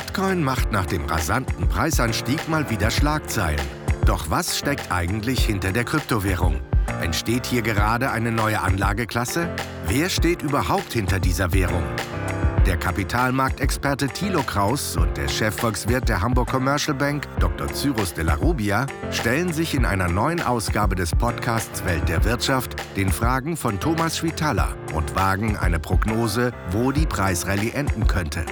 Bitcoin macht nach dem rasanten Preisanstieg mal wieder Schlagzeilen. Doch was steckt eigentlich hinter der Kryptowährung? Entsteht hier gerade eine neue Anlageklasse? Wer steht überhaupt hinter dieser Währung? Der Kapitalmarktexperte Thilo Kraus und der Chefvolkswirt der Hamburg Commercial Bank, Dr. Cyrus de la Rubia, stellen sich in einer neuen Ausgabe des Podcasts Welt der Wirtschaft den Fragen von Thomas Schwitala und wagen eine Prognose, wo die Preisrallye enden könnte.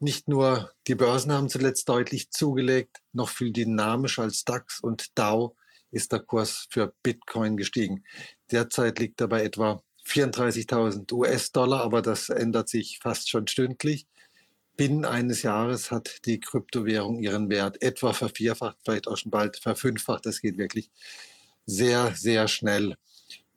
Nicht nur die Börsen haben zuletzt deutlich zugelegt, noch viel dynamischer als DAX und DAO ist der Kurs für Bitcoin gestiegen. Derzeit liegt er bei etwa 34.000 US-Dollar, aber das ändert sich fast schon stündlich. Binnen eines Jahres hat die Kryptowährung ihren Wert etwa vervierfacht, vielleicht auch schon bald verfünffacht. Das geht wirklich sehr, sehr schnell.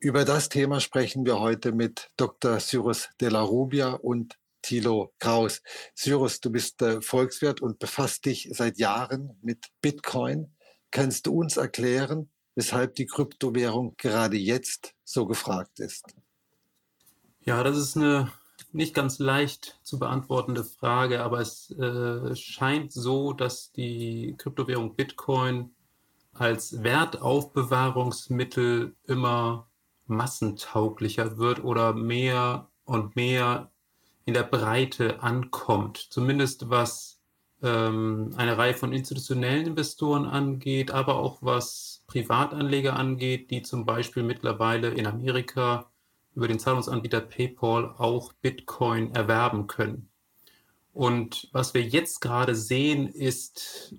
Über das Thema sprechen wir heute mit Dr. Cyrus de la Rubia und Thilo Kraus. Cyrus, du bist äh, Volkswirt und befasst dich seit Jahren mit Bitcoin. Kannst du uns erklären, weshalb die Kryptowährung gerade jetzt so gefragt ist? Ja, das ist eine nicht ganz leicht zu beantwortende Frage, aber es äh, scheint so, dass die Kryptowährung Bitcoin als Wertaufbewahrungsmittel immer massentauglicher wird oder mehr und mehr in der Breite ankommt, zumindest was ähm, eine Reihe von institutionellen Investoren angeht, aber auch was Privatanleger angeht, die zum Beispiel mittlerweile in Amerika über den Zahlungsanbieter PayPal auch Bitcoin erwerben können. Und was wir jetzt gerade sehen, ist,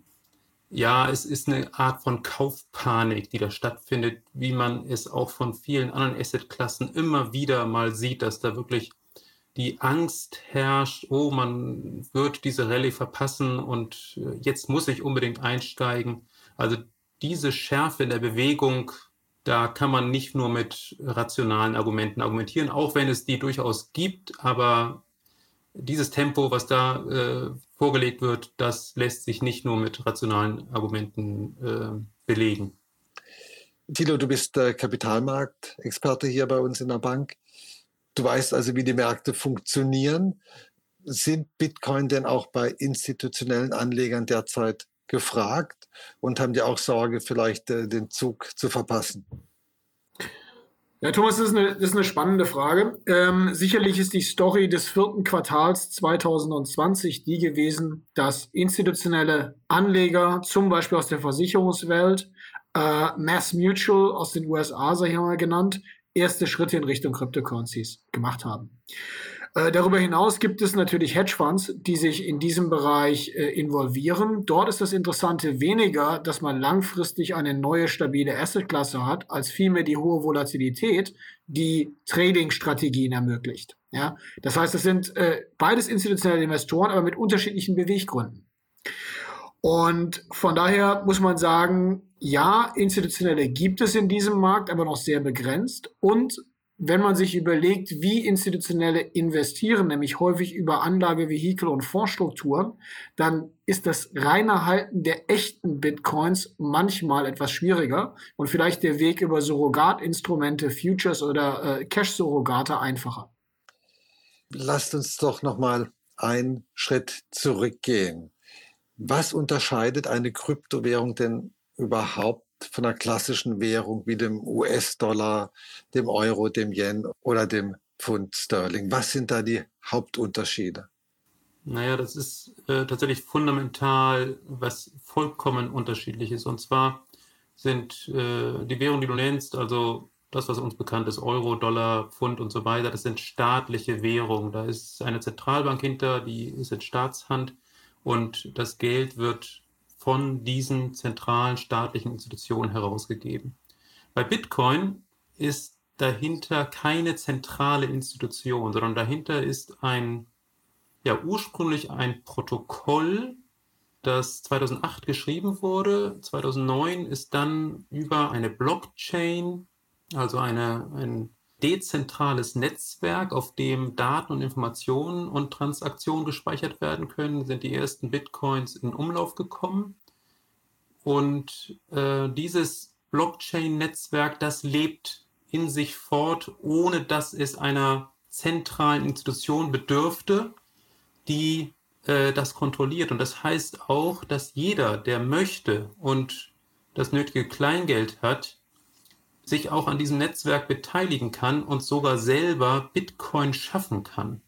ja, es ist eine Art von Kaufpanik, die da stattfindet, wie man es auch von vielen anderen Assetklassen immer wieder mal sieht, dass da wirklich die Angst herrscht, oh, man wird diese Rallye verpassen und äh, jetzt muss ich unbedingt einsteigen. Also diese Schärfe in der Bewegung, da kann man nicht nur mit rationalen Argumenten argumentieren, auch wenn es die durchaus gibt, aber dieses Tempo, was da äh, vorgelegt wird, das lässt sich nicht nur mit rationalen Argumenten äh, belegen. Tilo, du bist äh, Kapitalmarktexperte hier bei uns in der Bank. Du weißt also, wie die Märkte funktionieren. Sind Bitcoin denn auch bei institutionellen Anlegern derzeit gefragt und haben die auch Sorge, vielleicht äh, den Zug zu verpassen? Ja, Thomas, das ist eine, das ist eine spannende Frage. Ähm, sicherlich ist die Story des vierten Quartals 2020 die gewesen, dass institutionelle Anleger, zum Beispiel aus der Versicherungswelt, äh, Mass Mutual aus den USA, sag ich mal genannt, erste Schritte in Richtung Cryptocurrencies gemacht haben. Äh, darüber hinaus gibt es natürlich Hedgefonds, die sich in diesem Bereich äh, involvieren. Dort ist das Interessante weniger, dass man langfristig eine neue stabile Assetklasse hat, als vielmehr die hohe Volatilität, die Trading-Strategien ermöglicht. Ja, das heißt, es sind äh, beides institutionelle Investoren, aber mit unterschiedlichen Beweggründen. Und von daher muss man sagen, ja, institutionelle gibt es in diesem Markt, aber noch sehr begrenzt. Und wenn man sich überlegt, wie institutionelle investieren, nämlich häufig über Anlagevehikel und Fondsstrukturen, dann ist das reine Halten der echten Bitcoins manchmal etwas schwieriger und vielleicht der Weg über Surrogatinstrumente, Futures oder äh, Cash-Surrogate einfacher. Lasst uns doch noch mal einen Schritt zurückgehen. Was unterscheidet eine Kryptowährung denn überhaupt von einer klassischen Währung wie dem US-Dollar, dem Euro, dem Yen oder dem Pfund Sterling? Was sind da die Hauptunterschiede? Naja, das ist äh, tatsächlich fundamental was vollkommen unterschiedlich ist. Und zwar sind äh, die Währungen, die du nennst, also das, was uns bekannt ist, Euro, Dollar, Pfund und so weiter, das sind staatliche Währungen. Da ist eine Zentralbank hinter, die ist in Staatshand und das Geld wird von diesen zentralen staatlichen Institutionen herausgegeben. Bei Bitcoin ist dahinter keine zentrale Institution, sondern dahinter ist ein, ja, ursprünglich ein Protokoll, das 2008 geschrieben wurde. 2009 ist dann über eine Blockchain, also eine, ein dezentrales Netzwerk, auf dem Daten und Informationen und Transaktionen gespeichert werden können, sind die ersten Bitcoins in Umlauf gekommen. Und äh, dieses Blockchain-Netzwerk, das lebt in sich fort, ohne dass es einer zentralen Institution bedürfte, die äh, das kontrolliert. Und das heißt auch, dass jeder, der möchte und das nötige Kleingeld hat, sich auch an diesem Netzwerk beteiligen kann und sogar selber Bitcoin schaffen kann.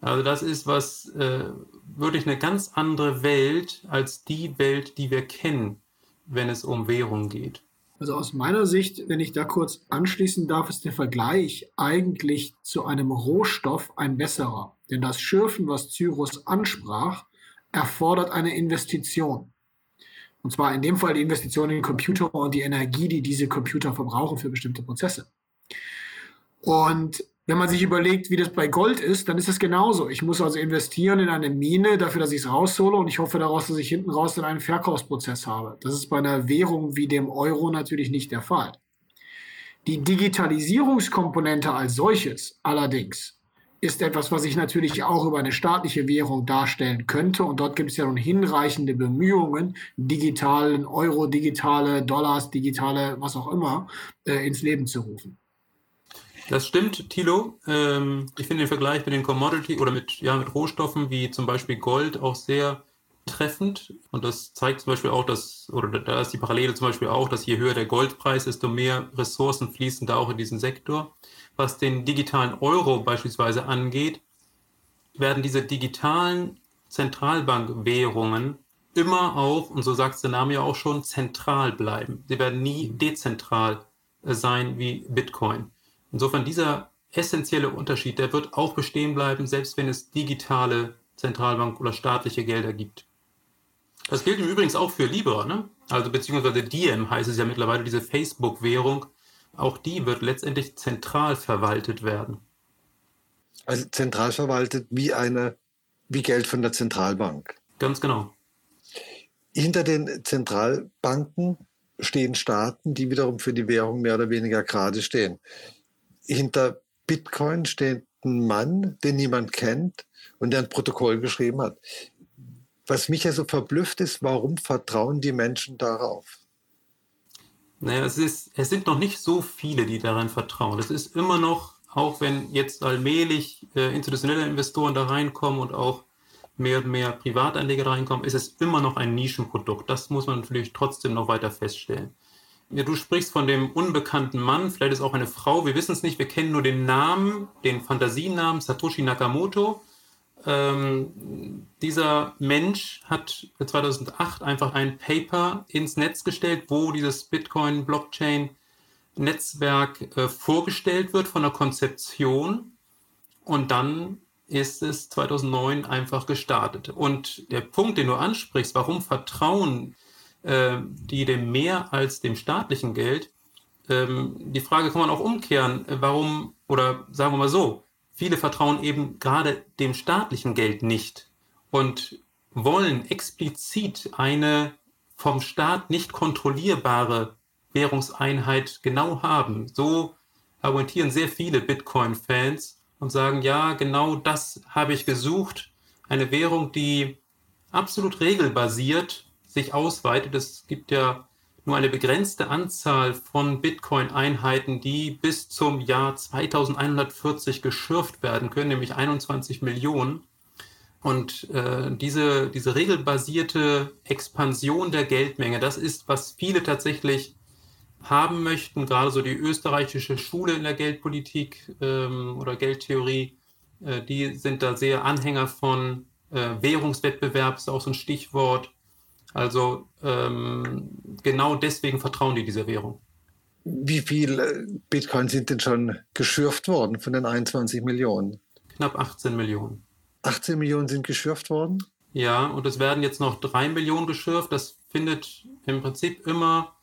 Also das ist was äh, wirklich eine ganz andere Welt als die Welt, die wir kennen, wenn es um Währung geht. Also aus meiner Sicht, wenn ich da kurz anschließen darf, ist der Vergleich eigentlich zu einem Rohstoff ein besserer. Denn das Schürfen, was Cyrus ansprach, erfordert eine Investition. Und zwar in dem Fall die Investition in Computer und die Energie, die diese Computer verbrauchen für bestimmte Prozesse. Und wenn man sich überlegt, wie das bei Gold ist, dann ist es genauso. Ich muss also investieren in eine Mine dafür, dass ich es raushole und ich hoffe daraus, dass ich hinten raus dann einen Verkaufsprozess habe. Das ist bei einer Währung wie dem Euro natürlich nicht der Fall. Die Digitalisierungskomponente als solches allerdings ist etwas, was ich natürlich auch über eine staatliche Währung darstellen könnte. Und dort gibt es ja nun hinreichende Bemühungen, digitalen Euro, digitale Dollars, digitale was auch immer äh, ins Leben zu rufen. Das stimmt, Thilo. Ähm, ich finde den Vergleich mit den Commodity oder mit, ja, mit Rohstoffen wie zum Beispiel Gold auch sehr treffend. Und das zeigt zum Beispiel auch, dass, oder da ist die Parallele zum Beispiel auch, dass je höher der Goldpreis, desto mehr Ressourcen fließen da auch in diesen Sektor. Was den digitalen Euro beispielsweise angeht, werden diese digitalen Zentralbankwährungen immer auch, und so sagt der Name ja auch schon, zentral bleiben. Sie werden nie dezentral sein wie Bitcoin. Insofern dieser essentielle Unterschied, der wird auch bestehen bleiben, selbst wenn es digitale Zentralbank- oder staatliche Gelder gibt. Das gilt im Übrigen auch für Libra, ne? also beziehungsweise Diem heißt es ja mittlerweile, diese Facebook-Währung. Auch die wird letztendlich zentral verwaltet werden. Also zentral verwaltet wie eine, wie Geld von der Zentralbank. Ganz genau. Hinter den Zentralbanken stehen Staaten, die wiederum für die Währung mehr oder weniger gerade stehen hinter Bitcoin steht ein Mann, den niemand kennt und der ein Protokoll geschrieben hat. Was mich ja so verblüfft ist, warum vertrauen die Menschen darauf? Naja, es, ist, es sind noch nicht so viele, die daran vertrauen. Es ist immer noch, auch wenn jetzt allmählich äh, institutionelle Investoren da reinkommen und auch mehr und mehr Privatanleger reinkommen, ist es immer noch ein Nischenprodukt. Das muss man natürlich trotzdem noch weiter feststellen. Ja, du sprichst von dem unbekannten Mann, vielleicht ist auch eine Frau, wir wissen es nicht, wir kennen nur den Namen, den Fantasienamen Satoshi Nakamoto. Ähm, dieser Mensch hat 2008 einfach ein Paper ins Netz gestellt, wo dieses Bitcoin-Blockchain-Netzwerk äh, vorgestellt wird von der Konzeption und dann ist es 2009 einfach gestartet. Und der Punkt, den du ansprichst, warum Vertrauen äh, die dem mehr als dem staatlichen Geld. Ähm, die Frage kann man auch umkehren, äh, warum, oder sagen wir mal so, viele vertrauen eben gerade dem staatlichen Geld nicht und wollen explizit eine vom Staat nicht kontrollierbare Währungseinheit genau haben. So argumentieren sehr viele Bitcoin-Fans und sagen, ja, genau das habe ich gesucht. Eine Währung, die absolut regelbasiert sich ausweitet. Es gibt ja nur eine begrenzte Anzahl von Bitcoin-Einheiten, die bis zum Jahr 2140 geschürft werden können, nämlich 21 Millionen. Und äh, diese, diese regelbasierte Expansion der Geldmenge, das ist, was viele tatsächlich haben möchten, gerade so die österreichische Schule in der Geldpolitik ähm, oder Geldtheorie, äh, die sind da sehr Anhänger von äh, Währungswettbewerb, ist auch so ein Stichwort. Also ähm, genau deswegen vertrauen die dieser Währung. Wie viel äh, Bitcoin sind denn schon geschürft worden von den 21 Millionen? Knapp 18 Millionen. 18 Millionen sind geschürft worden? Ja, und es werden jetzt noch 3 Millionen geschürft. Das findet im Prinzip immer,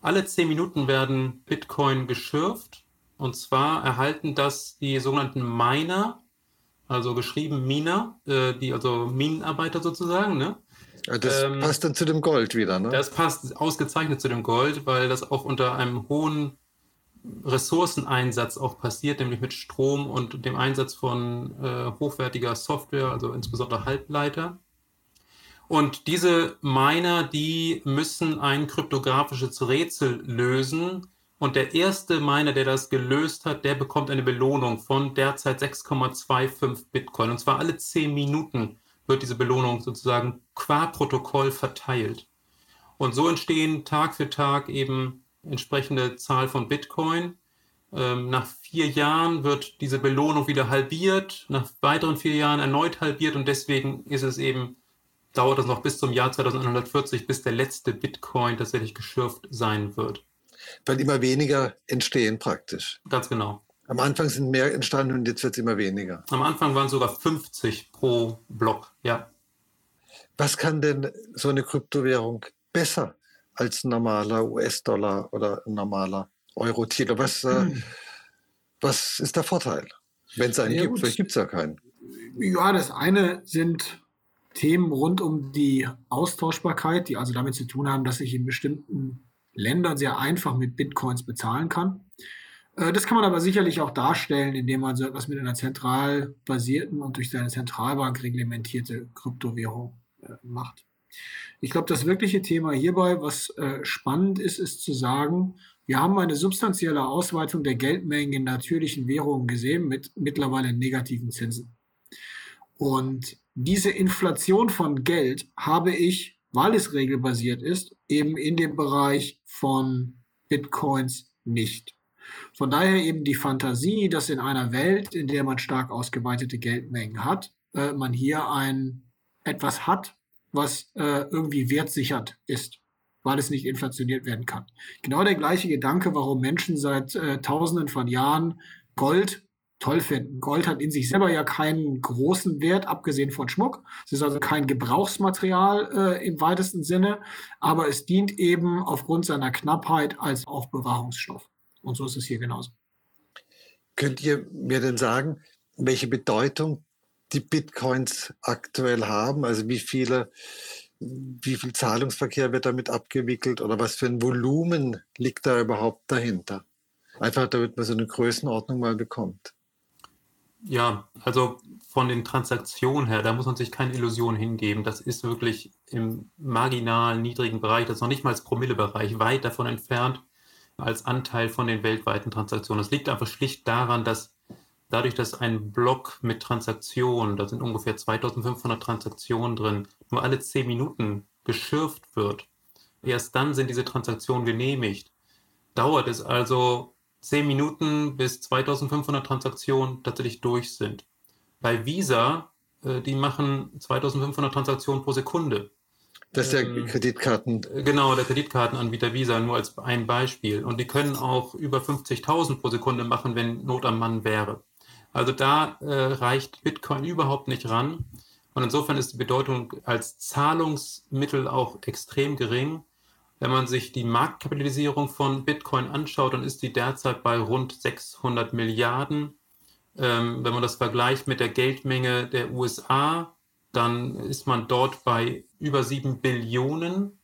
alle 10 Minuten werden Bitcoin geschürft. Und zwar erhalten das die sogenannten Miner, also geschrieben Miner, äh, die also Minenarbeiter sozusagen, ne? Das ähm, passt dann zu dem Gold wieder, ne? Das passt ausgezeichnet zu dem Gold, weil das auch unter einem hohen Ressourceneinsatz auch passiert, nämlich mit Strom und dem Einsatz von äh, hochwertiger Software, also insbesondere Halbleiter. Und diese Miner, die müssen ein kryptografisches Rätsel lösen, Und der erste Miner, der das gelöst hat, der bekommt eine Belohnung von derzeit 6,25 Bitcoin. Und zwar alle 10 Minuten wird diese Belohnung sozusagen qua Protokoll verteilt. Und so entstehen Tag für Tag eben entsprechende Zahl von Bitcoin. Ähm, nach vier Jahren wird diese Belohnung wieder halbiert, nach weiteren vier Jahren erneut halbiert und deswegen ist es eben, dauert es noch bis zum Jahr 2140, bis der letzte Bitcoin tatsächlich geschürft sein wird. Weil immer weniger entstehen praktisch. Ganz genau. Am Anfang sind mehr entstanden und jetzt wird es immer weniger. Am Anfang waren es sogar 50 pro Block, ja. Was kann denn so eine Kryptowährung besser als ein normaler US-Dollar oder ein normaler Euro-Titel? Was, äh, hm. was ist der Vorteil, wenn es einen ja, gibt? Vielleicht gibt es ja keinen. Ja, das eine sind Themen rund um die Austauschbarkeit, die also damit zu tun haben, dass ich in bestimmten Ländern sehr einfach mit Bitcoins bezahlen kann. Äh, das kann man aber sicherlich auch darstellen, indem man so etwas mit einer zentral basierten und durch seine Zentralbank reglementierte Kryptowährung äh, macht. Ich glaube, das wirkliche Thema hierbei, was äh, spannend ist, ist zu sagen, wir haben eine substanzielle Ausweitung der Geldmengen in natürlichen Währungen gesehen mit mittlerweile negativen Zinsen. Und diese Inflation von Geld habe ich, weil es regelbasiert ist, eben in dem Bereich von Bitcoins nicht. Von daher eben die Fantasie, dass in einer Welt, in der man stark ausgeweitete Geldmengen hat, äh, man hier ein etwas hat, was äh, irgendwie wertsichert ist, weil es nicht inflationiert werden kann. Genau der gleiche Gedanke, warum Menschen seit äh, Tausenden von Jahren Gold toll finden. Gold hat in sich selber ja keinen großen Wert, abgesehen von Schmuck. Es ist also kein Gebrauchsmaterial äh, im weitesten Sinne, aber es dient eben aufgrund seiner Knappheit als Aufbewahrungsstoff. Und so ist es hier genauso. Könnt ihr mir denn sagen, welche Bedeutung die Bitcoins aktuell haben? Also wie viele, wie viel Zahlungsverkehr wird damit abgewickelt oder was für ein Volumen liegt da überhaupt dahinter? Einfach damit man so eine Größenordnung mal bekommt. Ja, also von den Transaktionen her, da muss man sich keine Illusion hingeben. Das ist wirklich im marginal niedrigen Bereich, das ist noch nicht mal als Promillebereich, weit davon entfernt als Anteil von den weltweiten Transaktionen. Das liegt einfach schlicht daran, dass dadurch, dass ein Block mit Transaktionen, da sind ungefähr 2500 Transaktionen drin, nur alle 10 Minuten geschürft wird, erst dann sind diese Transaktionen genehmigt. Dauert es also 10 Minuten bis 2500 Transaktionen tatsächlich durch sind. Bei Visa, äh, die machen 2500 Transaktionen pro Sekunde. Das ist der ähm, Kreditkarten. Genau, der Kreditkartenanbieter Visa, nur als ein Beispiel. Und die können auch über 50.000 pro Sekunde machen, wenn Not am Mann wäre. Also da äh, reicht Bitcoin überhaupt nicht ran. Und insofern ist die Bedeutung als Zahlungsmittel auch extrem gering. Wenn man sich die Marktkapitalisierung von Bitcoin anschaut, dann ist die derzeit bei rund 600 Milliarden. Ähm, wenn man das vergleicht mit der Geldmenge der USA, dann ist man dort bei über 7 Billionen.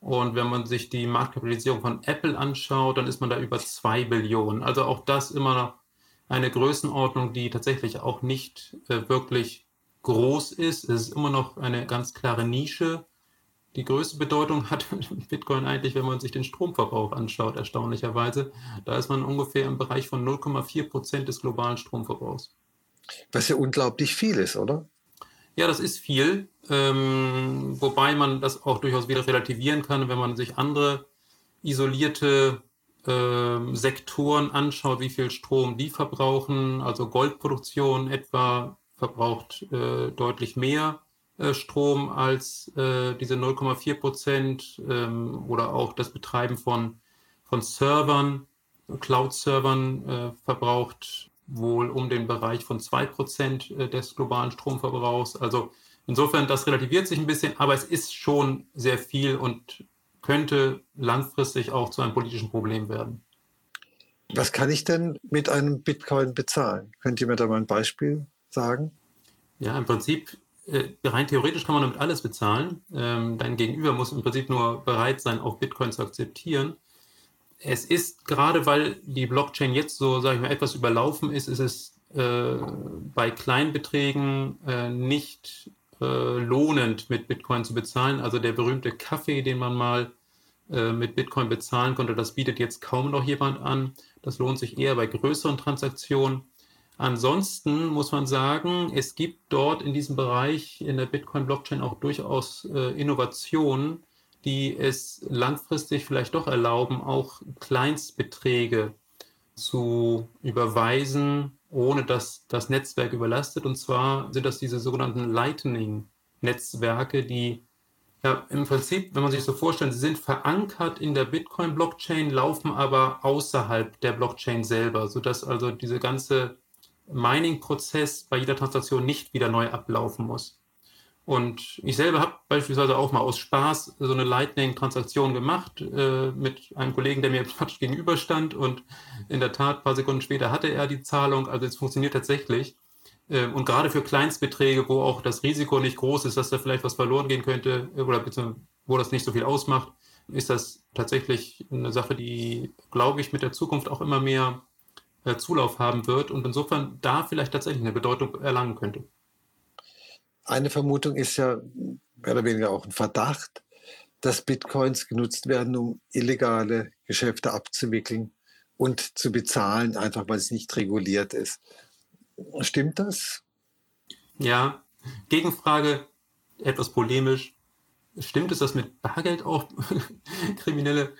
Und wenn man sich die Marktkapitalisierung von Apple anschaut, dann ist man da über 2 Billionen. Also auch das immer noch eine Größenordnung, die tatsächlich auch nicht äh, wirklich groß ist. Es ist immer noch eine ganz klare Nische. Die größte Bedeutung hat Bitcoin eigentlich, wenn man sich den Stromverbrauch anschaut, erstaunlicherweise. Da ist man ungefähr im Bereich von 0,4 Prozent des globalen Stromverbrauchs. Was ja unglaublich viel ist, oder? Ja, das ist viel, ähm, wobei man das auch durchaus wieder relativieren kann, wenn man sich andere isolierte äh, Sektoren anschaut, wie viel Strom die verbrauchen. Also Goldproduktion etwa verbraucht äh, deutlich mehr äh, Strom als äh, diese 0,4 Prozent ähm, oder auch das Betreiben von, von Servern, Cloud-Servern äh, verbraucht wohl um den Bereich von 2% äh, des globalen Stromverbrauchs. Also insofern, das relativiert sich ein bisschen, aber es ist schon sehr viel und könnte langfristig auch zu einem politischen Problem werden. Was kann ich denn mit einem Bitcoin bezahlen? Könnt ihr mir da mal ein Beispiel sagen? Ja, im Prinzip, äh, rein theoretisch kann man damit alles bezahlen. Ähm, dein Gegenüber muss im Prinzip nur bereit sein, auch Bitcoin zu akzeptieren es ist gerade, weil die Blockchain jetzt so, sage ich mal, etwas überlaufen ist, ist es äh, bei Kleinbeträgen äh, nicht äh, lohnend, mit Bitcoin zu bezahlen. Also der berühmte Kaffee, den man mal äh, mit Bitcoin bezahlen konnte. Das bietet jetzt kaum noch jemand an. Das lohnt sich eher bei größeren Transaktionen. Ansonsten muss man sagen, es gibt dort in diesem Bereich in der Bitcoin-Blockchain auch durchaus äh, Innovationen, die es langfristig vielleicht doch erlauben, auch Kleinstbeträge zu überweisen, ohne dass das Netzwerk überlastet. Und zwar sind das diese sogenannten Lightning-Netzwerke, die ja im Prinzip, wenn man sich so vorstellt, sie sind verankert in der Bitcoin-Blockchain, laufen aber außerhalb der Blockchain selber, sodass also diese ganze Mining-Prozess bei jeder Transaktion nicht wieder neu ablaufen muss. Und ich selber habe beispielsweise auch mal aus Spaß so eine Lightning-Transaktion gemacht äh, mit einem Kollegen, der mir praktisch gegenüberstand. Und in der Tat, ein paar Sekunden später hatte er die Zahlung. Also es funktioniert tatsächlich. Äh, und gerade für Kleinstbeträge, wo auch das Risiko nicht groß ist, dass da vielleicht was verloren gehen könnte oder wo das nicht so viel ausmacht, ist das tatsächlich eine Sache, die, glaube ich, mit der Zukunft auch immer mehr äh, Zulauf haben wird und insofern da vielleicht tatsächlich eine Bedeutung erlangen könnte. Eine Vermutung ist ja mehr oder weniger auch ein Verdacht, dass Bitcoins genutzt werden, um illegale Geschäfte abzuwickeln und zu bezahlen, einfach weil es nicht reguliert ist. Stimmt das? Ja, Gegenfrage, etwas polemisch. Stimmt es, dass mit Bargeld auch kriminelle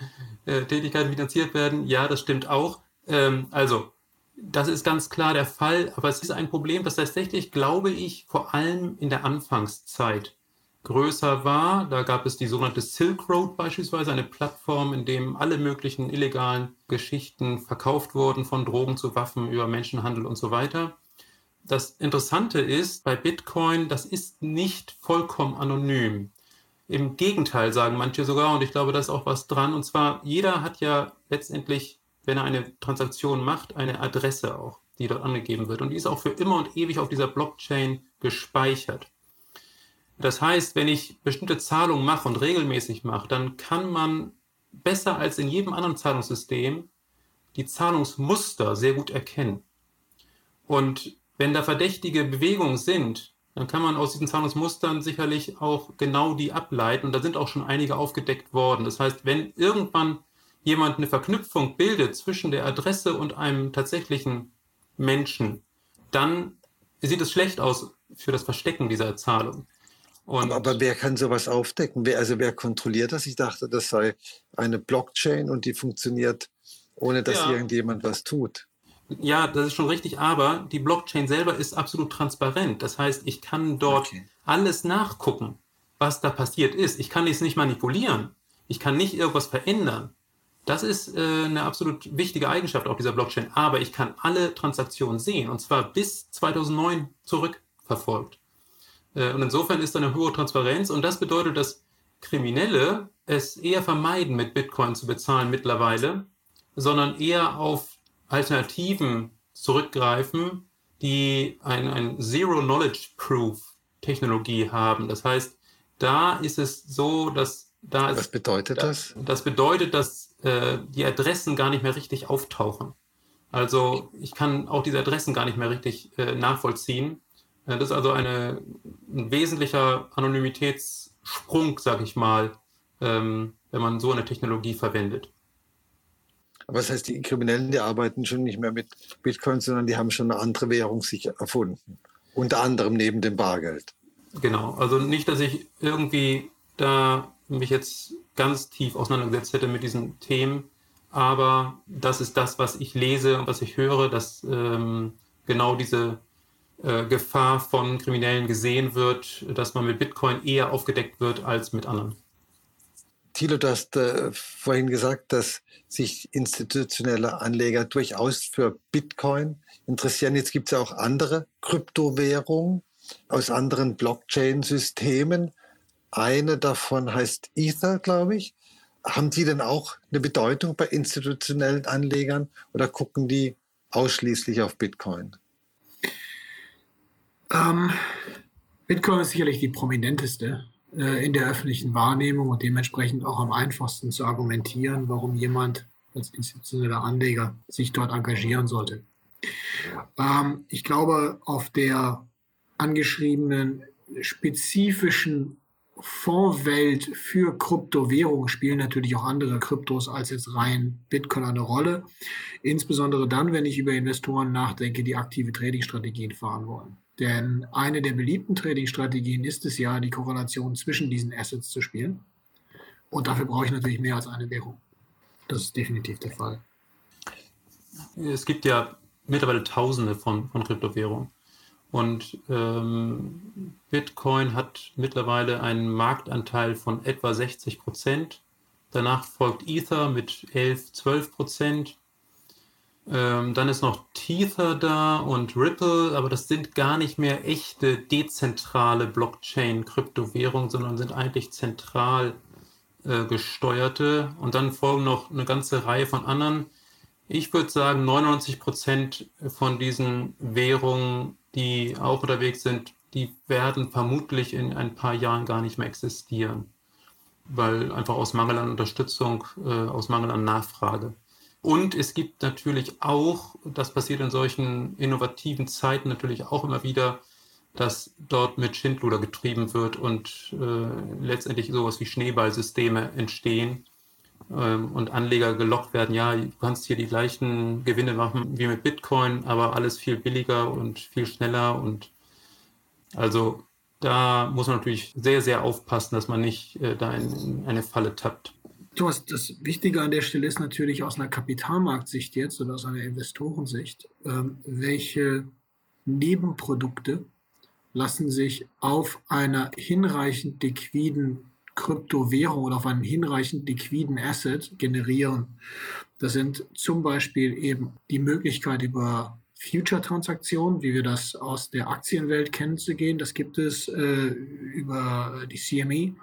äh, Tätigkeiten finanziert werden? Ja, das stimmt auch. Ähm, also, das ist ganz klar der Fall, aber es ist ein Problem, das tatsächlich, glaube ich, vor allem in der Anfangszeit größer war. Da gab es die sogenannte Silk Road beispielsweise, eine Plattform, in dem alle möglichen illegalen Geschichten verkauft wurden, von Drogen zu Waffen über Menschenhandel und so weiter. Das Interessante ist, bei Bitcoin, das ist nicht vollkommen anonym. Im Gegenteil sagen manche sogar, und ich glaube, da ist auch was dran. Und zwar, jeder hat ja letztendlich wenn er eine Transaktion macht, eine Adresse auch, die dort angegeben wird. Und die ist auch für immer und ewig auf dieser Blockchain gespeichert. Das heißt, wenn ich bestimmte Zahlungen mache und regelmäßig mache, dann kann man besser als in jedem anderen Zahlungssystem die Zahlungsmuster sehr gut erkennen. Und wenn da verdächtige Bewegungen sind, dann kann man aus diesen Zahlungsmustern sicherlich auch genau die ableiten. Und da sind auch schon einige aufgedeckt worden. Das heißt, wenn irgendwann jemand eine Verknüpfung bildet zwischen der Adresse und einem tatsächlichen Menschen, dann sieht es schlecht aus für das Verstecken dieser Zahlung. Und aber wer kann sowas aufdecken? Wer, also wer kontrolliert das? Ich dachte, das sei eine Blockchain und die funktioniert, ohne dass ja. irgendjemand was tut. Ja, das ist schon richtig, aber die Blockchain selber ist absolut transparent. Das heißt, ich kann dort okay. alles nachgucken, was da passiert ist. Ich kann es nicht manipulieren. Ich kann nicht irgendwas verändern. Das ist äh, eine absolut wichtige Eigenschaft auch dieser Blockchain. Aber ich kann alle Transaktionen sehen und zwar bis 2009 zurückverfolgt. Äh, und insofern ist da eine hohe Transparenz und das bedeutet, dass Kriminelle es eher vermeiden, mit Bitcoin zu bezahlen mittlerweile, sondern eher auf Alternativen zurückgreifen, die ein, ein Zero-Knowledge-Proof-Technologie haben. Das heißt, da ist es so, dass da Was bedeutet das? Das bedeutet, dass äh, die Adressen gar nicht mehr richtig auftauchen. Also ich kann auch diese Adressen gar nicht mehr richtig äh, nachvollziehen. Äh, das ist also eine, ein wesentlicher Anonymitätssprung, sag ich mal, ähm, wenn man so eine Technologie verwendet. Aber das heißt, die Kriminellen, die arbeiten schon nicht mehr mit Bitcoin, sondern die haben schon eine andere Währung sich erfunden. Unter anderem neben dem Bargeld. Genau, also nicht, dass ich irgendwie da mich jetzt ganz tief auseinandergesetzt hätte mit diesen Themen. Aber das ist das, was ich lese und was ich höre, dass ähm, genau diese äh, Gefahr von Kriminellen gesehen wird, dass man mit Bitcoin eher aufgedeckt wird als mit anderen. Thilo, du hast äh, vorhin gesagt, dass sich institutionelle Anleger durchaus für Bitcoin interessieren. Jetzt gibt es ja auch andere Kryptowährungen aus anderen Blockchain-Systemen. Eine davon heißt Ether, glaube ich. Haben die denn auch eine Bedeutung bei institutionellen Anlegern oder gucken die ausschließlich auf Bitcoin? Ähm, Bitcoin ist sicherlich die prominenteste äh, in der öffentlichen Wahrnehmung und dementsprechend auch am einfachsten zu argumentieren, warum jemand als institutioneller Anleger sich dort engagieren sollte. Ähm, ich glaube, auf der angeschriebenen spezifischen Fondswelt für Kryptowährungen spielen natürlich auch andere Kryptos als jetzt rein Bitcoin eine Rolle. Insbesondere dann, wenn ich über Investoren nachdenke, die aktive Trading-Strategien fahren wollen. Denn eine der beliebten Trading-Strategien ist es ja, die Korrelation zwischen diesen Assets zu spielen. Und dafür brauche ich natürlich mehr als eine Währung. Das ist definitiv der Fall. Es gibt ja mittlerweile Tausende von, von Kryptowährungen. Und ähm, Bitcoin hat mittlerweile einen Marktanteil von etwa 60 Prozent. Danach folgt Ether mit 11, 12 Prozent. Ähm, dann ist noch Tether da und Ripple, aber das sind gar nicht mehr echte dezentrale Blockchain-Kryptowährungen, sondern sind eigentlich zentral äh, gesteuerte. Und dann folgen noch eine ganze Reihe von anderen. Ich würde sagen, 99 Prozent von diesen Währungen die auch unterwegs sind, die werden vermutlich in ein paar Jahren gar nicht mehr existieren, weil einfach aus Mangel an Unterstützung, äh, aus Mangel an Nachfrage. Und es gibt natürlich auch, das passiert in solchen innovativen Zeiten natürlich auch immer wieder, dass dort mit Schindluder getrieben wird und äh, letztendlich sowas wie Schneeballsysteme entstehen und Anleger gelockt werden, ja, du kannst hier die gleichen Gewinne machen wie mit Bitcoin, aber alles viel billiger und viel schneller und also da muss man natürlich sehr, sehr aufpassen, dass man nicht äh, da in, eine Falle tappt. Thomas, das Wichtige an der Stelle ist natürlich aus einer Kapitalmarktsicht jetzt oder aus einer Investorensicht, ähm, welche Nebenprodukte lassen sich auf einer hinreichend liquiden Kryptowährung oder auf einen hinreichend liquiden Asset generieren. Das sind zum Beispiel eben die Möglichkeit über Future-Transaktionen, wie wir das aus der Aktienwelt kennen, zu gehen. Das gibt es äh, über die CME.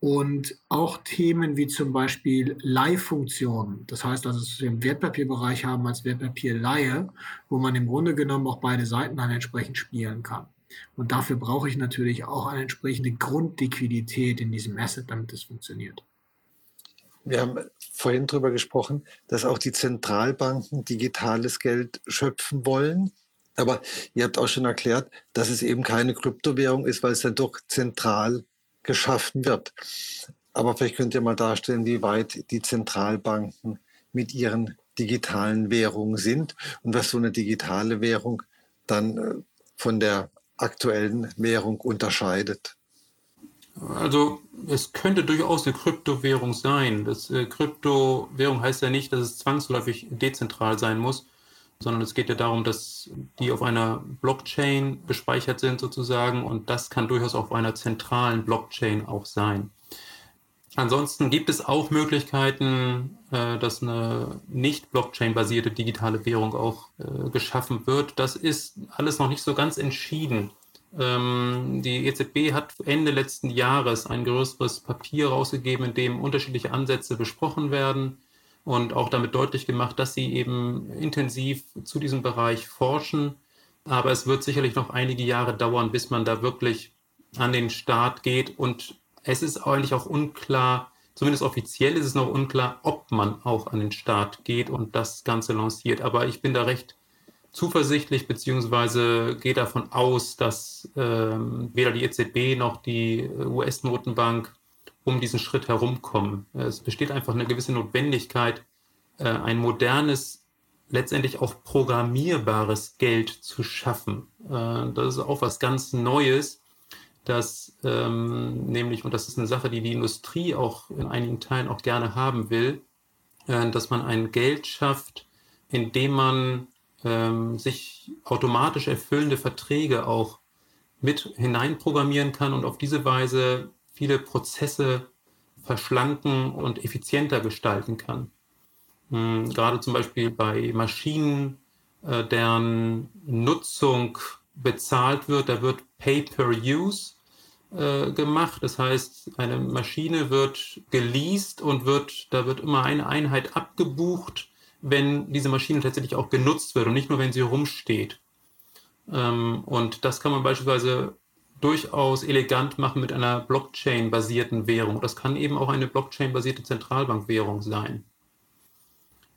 Und auch Themen wie zum Beispiel Leihfunktionen. Das heißt dass wir im Wertpapierbereich haben als Wertpapierleihe, wo man im Grunde genommen auch beide Seiten dann entsprechend spielen kann. Und dafür brauche ich natürlich auch eine entsprechende Grundliquidität in diesem Asset, damit es funktioniert. Wir haben vorhin darüber gesprochen, dass auch die Zentralbanken digitales Geld schöpfen wollen. Aber ihr habt auch schon erklärt, dass es eben keine Kryptowährung ist, weil es dann doch zentral geschaffen wird. Aber vielleicht könnt ihr mal darstellen, wie weit die Zentralbanken mit ihren digitalen Währungen sind und was so eine digitale Währung dann äh, von der aktuellen Währung unterscheidet? Also es könnte durchaus eine Kryptowährung sein. Das äh, Kryptowährung heißt ja nicht, dass es zwangsläufig dezentral sein muss, sondern es geht ja darum, dass die auf einer Blockchain gespeichert sind sozusagen und das kann durchaus auf einer zentralen Blockchain auch sein. Ansonsten gibt es auch Möglichkeiten, äh, dass eine nicht Blockchain-basierte digitale Währung auch äh, geschaffen wird. Das ist alles noch nicht so ganz entschieden. Ähm, die EZB hat Ende letzten Jahres ein größeres Papier rausgegeben, in dem unterschiedliche Ansätze besprochen werden und auch damit deutlich gemacht, dass sie eben intensiv zu diesem Bereich forschen. Aber es wird sicherlich noch einige Jahre dauern, bis man da wirklich an den Start geht und es ist eigentlich auch unklar, zumindest offiziell ist es noch unklar, ob man auch an den Start geht und das Ganze lanciert. Aber ich bin da recht zuversichtlich, beziehungsweise gehe davon aus, dass ähm, weder die EZB noch die US-Notenbank um diesen Schritt herumkommen. Es besteht einfach eine gewisse Notwendigkeit, äh, ein modernes, letztendlich auch programmierbares Geld zu schaffen. Äh, das ist auch was ganz Neues dass ähm, nämlich, und das ist eine Sache, die die Industrie auch in einigen Teilen auch gerne haben will, äh, dass man ein Geld schafft, indem man ähm, sich automatisch erfüllende Verträge auch mit hineinprogrammieren kann und auf diese Weise viele Prozesse verschlanken und effizienter gestalten kann. Ähm, gerade zum Beispiel bei Maschinen, äh, deren Nutzung bezahlt wird, da wird Pay per Use äh, gemacht. Das heißt, eine Maschine wird geleast und wird, da wird immer eine Einheit abgebucht, wenn diese Maschine tatsächlich auch genutzt wird und nicht nur, wenn sie rumsteht. Ähm, und das kann man beispielsweise durchaus elegant machen mit einer Blockchain-basierten Währung. Das kann eben auch eine Blockchain-basierte Zentralbankwährung sein.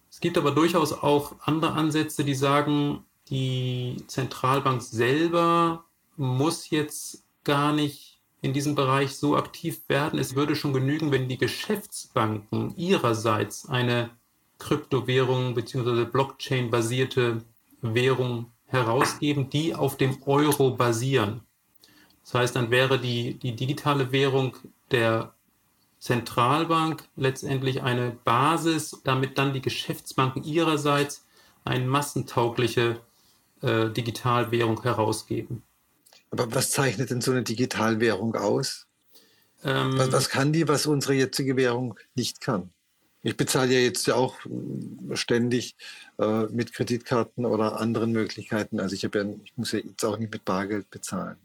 Es gibt aber durchaus auch andere Ansätze, die sagen, die Zentralbank selber muss jetzt gar nicht in diesem Bereich so aktiv werden. Es würde schon genügen, wenn die Geschäftsbanken ihrerseits eine Kryptowährung bzw. Blockchain-basierte Währung herausgeben, die auf dem Euro basieren. Das heißt, dann wäre die, die digitale Währung der Zentralbank letztendlich eine Basis, damit dann die Geschäftsbanken ihrerseits eine massentaugliche äh, Digitalwährung herausgeben. Aber was zeichnet denn so eine Digitalwährung aus? Ähm, was, was, kann die, was unsere jetzige Währung nicht kann? Ich bezahle ja jetzt ja auch äh, ständig äh, mit Kreditkarten oder anderen Möglichkeiten. Also ich, ja, ich muss ja jetzt auch nicht mit Bargeld bezahlen.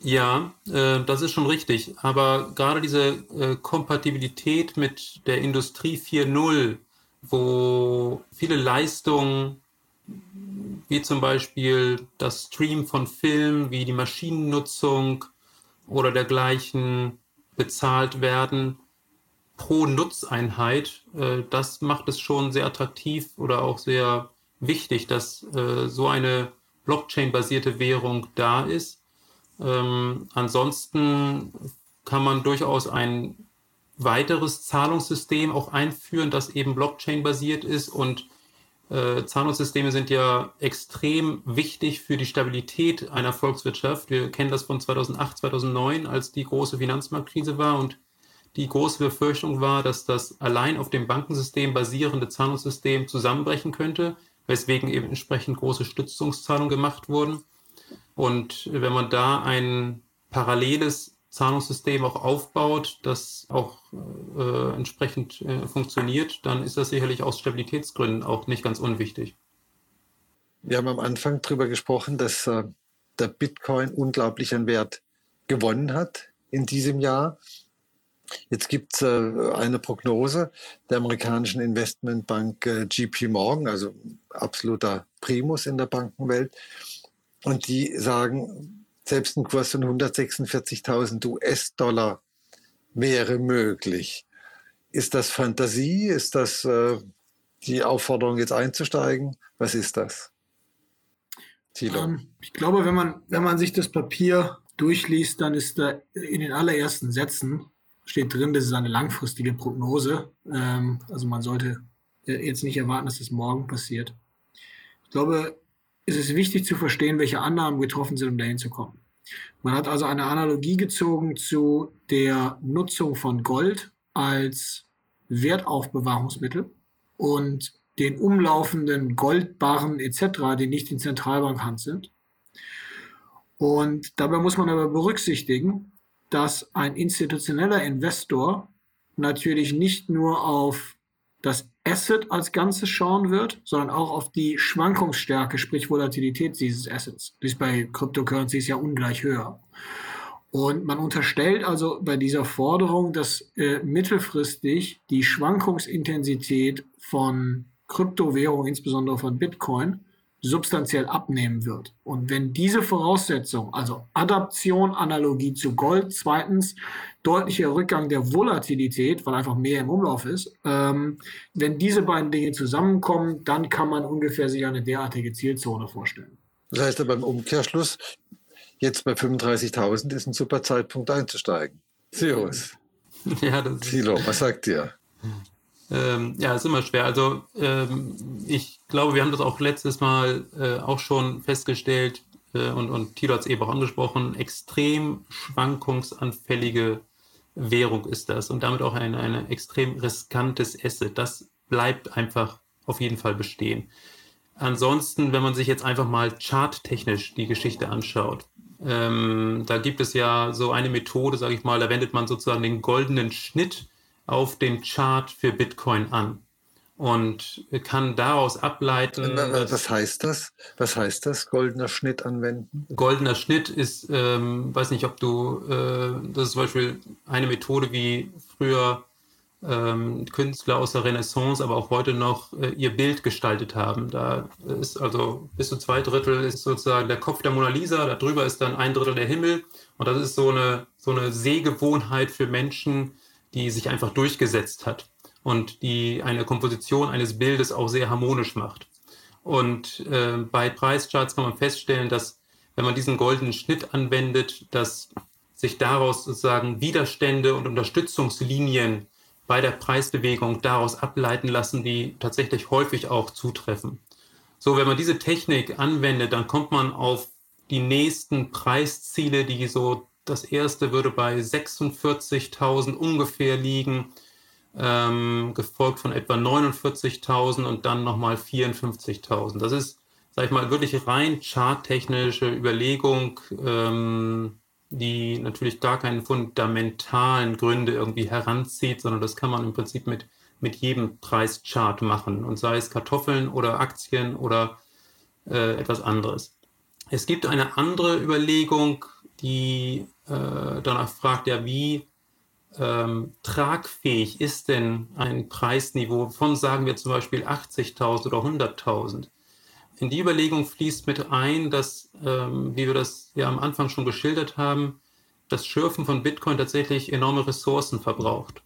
Ja, äh, das ist schon richtig. Aber gerade diese äh, Kompatibilität mit der Industrie 4.0, wo viele Leistungen, wie zum Beispiel das Stream von Film, wie die Maschinennutzung oder dergleichen bezahlt werden, pro Nutzeinheit, äh, das macht es schon sehr attraktiv oder auch sehr wichtig, dass äh, so eine Blockchain-basierte Währung da ist ähm, ansonsten kann man durchaus ein weiteres Zahlungssystem auch einführen, das eben Blockchain-basiert ist. Und äh, Zahlungssysteme sind ja extrem wichtig für die Stabilität einer Volkswirtschaft. Wir kennen das von 2008, 2009, als die große Finanzmarktkrise war und die große Befürchtung war, dass das allein auf dem Bankensystem basierende Zahlungssystem zusammenbrechen könnte, weswegen eben entsprechend große Stützungszahlungen gemacht wurden. Und wenn man da ein paralleles Zahlungssystem auch aufbaut, das auch äh, entsprechend äh, funktioniert, dann ist das sicherlich aus Stabilitätsgründen auch nicht ganz unwichtig. Wir haben am Anfang darüber gesprochen, dass äh, der Bitcoin unglaublich an Wert gewonnen hat in diesem Jahr. Jetzt gibt es äh, eine Prognose der amerikanischen Investmentbank äh, GP Morgan, also absoluter Primus in der Bankenwelt, und die sagen, selbst ein Kurs von 146.000 US-Dollar wäre möglich. Ist das Fantasie? Ist das äh, die Aufforderung, jetzt einzusteigen? Was ist das? Ähm, ich glaube, wenn man, wenn man sich das Papier durchliest, dann ist da in den allerersten Sätzen steht drin, das ist eine langfristige Prognose. Ähm, also man sollte jetzt nicht erwarten, dass das morgen passiert. Ich glaube, ist es wichtig zu verstehen, welche Annahmen getroffen sind, um dahin zu kommen. Man hat also eine Analogie gezogen zu der Nutzung von Gold als Wertaufbewahrungsmittel und den umlaufenden Goldbarren etc., die nicht in Zentralbankhand sind. Und dabei muss man aber berücksichtigen, dass ein institutioneller Investor natürlich nicht nur auf das Asset als Ganzes schauen wird, sondern auch auf die Schwankungsstärke, sprich Volatilität dieses Assets. Die ist bei Cryptocurrencies ja ungleich höher. Und man unterstellt also bei dieser Forderung, dass äh, mittelfristig die Schwankungsintensität von Kryptowährungen, insbesondere von Bitcoin, substanziell abnehmen wird. Und wenn diese Voraussetzung, also Adaption, Analogie zu Gold, zweitens deutlicher Rückgang der Volatilität, weil einfach mehr im Umlauf ist, ähm, wenn diese beiden Dinge zusammenkommen, dann kann man ungefähr sich eine derartige Zielzone vorstellen. Das heißt aber im Umkehrschluss, jetzt bei 35.000 ist ein super Zeitpunkt einzusteigen. Servus. Ja, Silo, was sagt ihr? Ähm, ja, ist immer schwer. Also ähm, ich glaube, wir haben das auch letztes Mal äh, auch schon festgestellt äh, und, und Thilo hat es eben auch angesprochen, extrem schwankungsanfällige Währung ist das und damit auch ein, ein extrem riskantes Asset. Das bleibt einfach auf jeden Fall bestehen. Ansonsten, wenn man sich jetzt einfach mal charttechnisch die Geschichte anschaut, ähm, da gibt es ja so eine Methode, sage ich mal, da wendet man sozusagen den goldenen Schnitt auf dem Chart für Bitcoin an und kann daraus ableiten. Was heißt das? Was heißt das? Goldener Schnitt anwenden? Goldener Schnitt ist, ähm, weiß nicht, ob du, äh, das ist zum Beispiel eine Methode, wie früher ähm, Künstler aus der Renaissance, aber auch heute noch äh, ihr Bild gestaltet haben. Da ist also bis zu zwei Drittel ist sozusagen der Kopf der Mona Lisa, darüber ist dann ein Drittel der Himmel und das ist so eine, so eine Sehgewohnheit für Menschen, die sich einfach durchgesetzt hat und die eine Komposition eines Bildes auch sehr harmonisch macht. Und äh, bei Preischarts kann man feststellen, dass wenn man diesen goldenen Schnitt anwendet, dass sich daraus sozusagen Widerstände und Unterstützungslinien bei der Preisbewegung daraus ableiten lassen, die tatsächlich häufig auch zutreffen. So, wenn man diese Technik anwendet, dann kommt man auf die nächsten Preisziele, die so, das erste würde bei 46.000 ungefähr liegen, ähm, gefolgt von etwa 49.000 und dann nochmal 54.000. Das ist, sag ich mal, wirklich rein charttechnische Überlegung, ähm, die natürlich gar keine fundamentalen Gründe irgendwie heranzieht, sondern das kann man im Prinzip mit, mit jedem Preischart machen und sei es Kartoffeln oder Aktien oder äh, etwas anderes. Es gibt eine andere Überlegung, die äh, danach fragt, ja, wie ähm, tragfähig ist denn ein Preisniveau von, sagen wir zum Beispiel 80.000 oder 100.000? In die Überlegung fließt mit ein, dass, ähm, wie wir das ja am Anfang schon geschildert haben, das Schürfen von Bitcoin tatsächlich enorme Ressourcen verbraucht.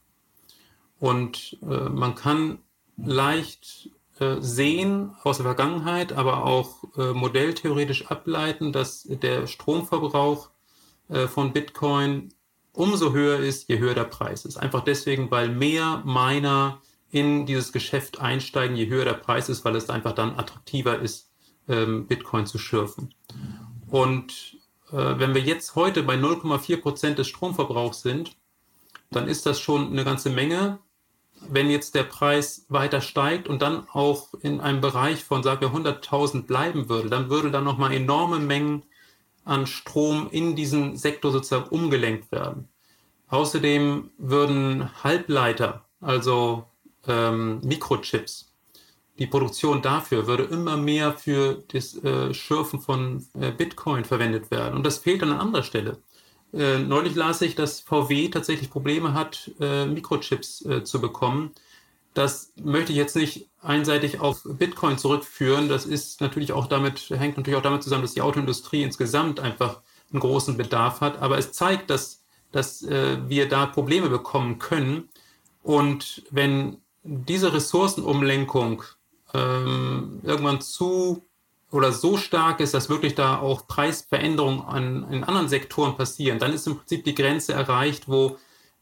Und äh, man kann leicht äh, sehen aus der Vergangenheit, aber auch äh, modelltheoretisch ableiten, dass der Stromverbrauch von Bitcoin umso höher ist, je höher der Preis ist. Einfach deswegen, weil mehr Miner in dieses Geschäft einsteigen, je höher der Preis ist, weil es einfach dann attraktiver ist, ähm, Bitcoin zu schürfen. Und äh, wenn wir jetzt heute bei 0,4 Prozent des Stromverbrauchs sind, dann ist das schon eine ganze Menge. Wenn jetzt der Preis weiter steigt und dann auch in einem Bereich von, sagen wir, 100.000 bleiben würde, dann würde dann nochmal enorme Mengen an Strom in diesen Sektor sozusagen umgelenkt werden. Außerdem würden Halbleiter, also ähm, Mikrochips, die Produktion dafür würde immer mehr für das äh, Schürfen von äh, Bitcoin verwendet werden. Und das fehlt an anderer Stelle. Äh, neulich las ich, dass VW tatsächlich Probleme hat, äh, Mikrochips äh, zu bekommen. Das möchte ich jetzt nicht einseitig auf Bitcoin zurückführen. Das ist natürlich auch damit, hängt natürlich auch damit zusammen, dass die Autoindustrie insgesamt einfach einen großen Bedarf hat. Aber es zeigt, dass, dass äh, wir da Probleme bekommen können. Und wenn diese Ressourcenumlenkung ähm, irgendwann zu oder so stark ist, dass wirklich da auch Preisveränderungen an, in anderen Sektoren passieren, dann ist im Prinzip die Grenze erreicht, wo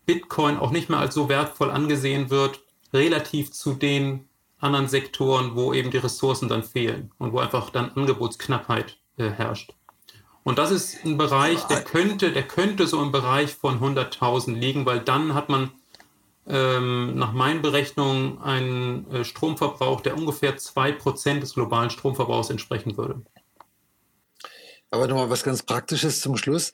Bitcoin auch nicht mehr als so wertvoll angesehen wird, relativ zu den anderen Sektoren, wo eben die Ressourcen dann fehlen und wo einfach dann Angebotsknappheit äh, herrscht. Und das ist ein Bereich, der könnte, der könnte so im Bereich von 100.000 liegen, weil dann hat man ähm, nach meinen Berechnungen einen äh, Stromverbrauch, der ungefähr 2% des globalen Stromverbrauchs entsprechen würde. Aber nochmal was ganz Praktisches zum Schluss.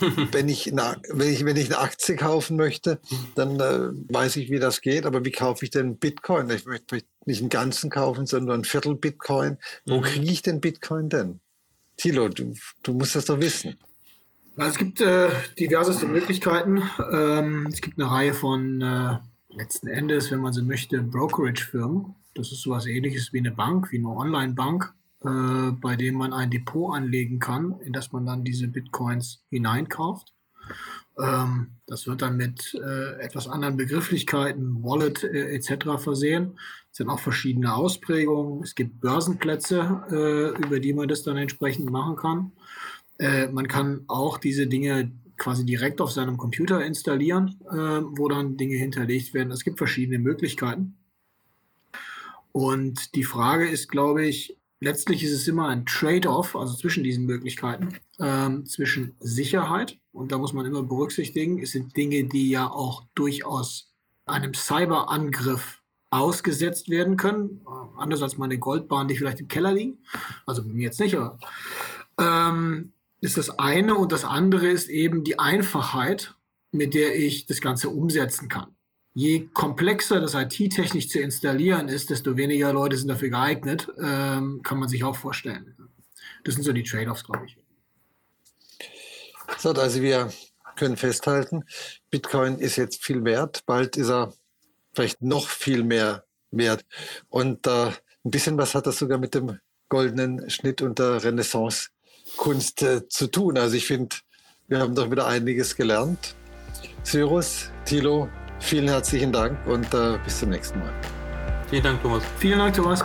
wenn, ich eine, wenn, ich, wenn ich eine Aktie kaufen möchte, dann äh, weiß ich, wie das geht. Aber wie kaufe ich denn Bitcoin? Ich möchte nicht einen ganzen kaufen, sondern ein Viertel Bitcoin. Wo mhm. kriege ich denn Bitcoin denn? Thilo, du, du musst das doch wissen. Es gibt äh, diverseste Möglichkeiten. Ähm, es gibt eine Reihe von äh, letzten Endes, wenn man so möchte, Brokerage-Firmen. Das ist sowas ähnliches wie eine Bank, wie eine Online-Bank, äh, bei dem man ein Depot anlegen kann, in das man dann diese Bitcoins hineinkauft. Ähm, das wird dann mit äh, etwas anderen Begrifflichkeiten, Wallet äh, etc. versehen. Es sind auch verschiedene Ausprägungen. Es gibt Börsenplätze, äh, über die man das dann entsprechend machen kann. Äh, man kann auch diese Dinge quasi direkt auf seinem Computer installieren, äh, wo dann Dinge hinterlegt werden. Es gibt verschiedene Möglichkeiten. Und die Frage ist, glaube ich, letztlich ist es immer ein Trade-off, also zwischen diesen Möglichkeiten, ähm, zwischen Sicherheit, und da muss man immer berücksichtigen, es sind Dinge, die ja auch durchaus einem Cyberangriff ausgesetzt werden können, äh, anders als meine Goldbahn, die vielleicht im Keller liegen, also bei mir jetzt nicht, aber ähm, ist das eine. Und das andere ist eben die Einfachheit, mit der ich das Ganze umsetzen kann. Je komplexer das IT-technisch zu installieren ist, desto weniger Leute sind dafür geeignet, ähm, kann man sich auch vorstellen. Das sind so die Trade-offs, glaube ich. So, also wir können festhalten, Bitcoin ist jetzt viel wert. Bald ist er vielleicht noch viel mehr wert. Und äh, ein bisschen was hat das sogar mit dem goldenen Schnitt und der Renaissance Kunst äh, zu tun. Also ich finde, wir haben doch wieder einiges gelernt. Cyrus, Thilo, vielen herzlichen Dank und äh, bis zum nächsten Mal. Vielen Dank, Thomas. Vielen Dank, Thomas.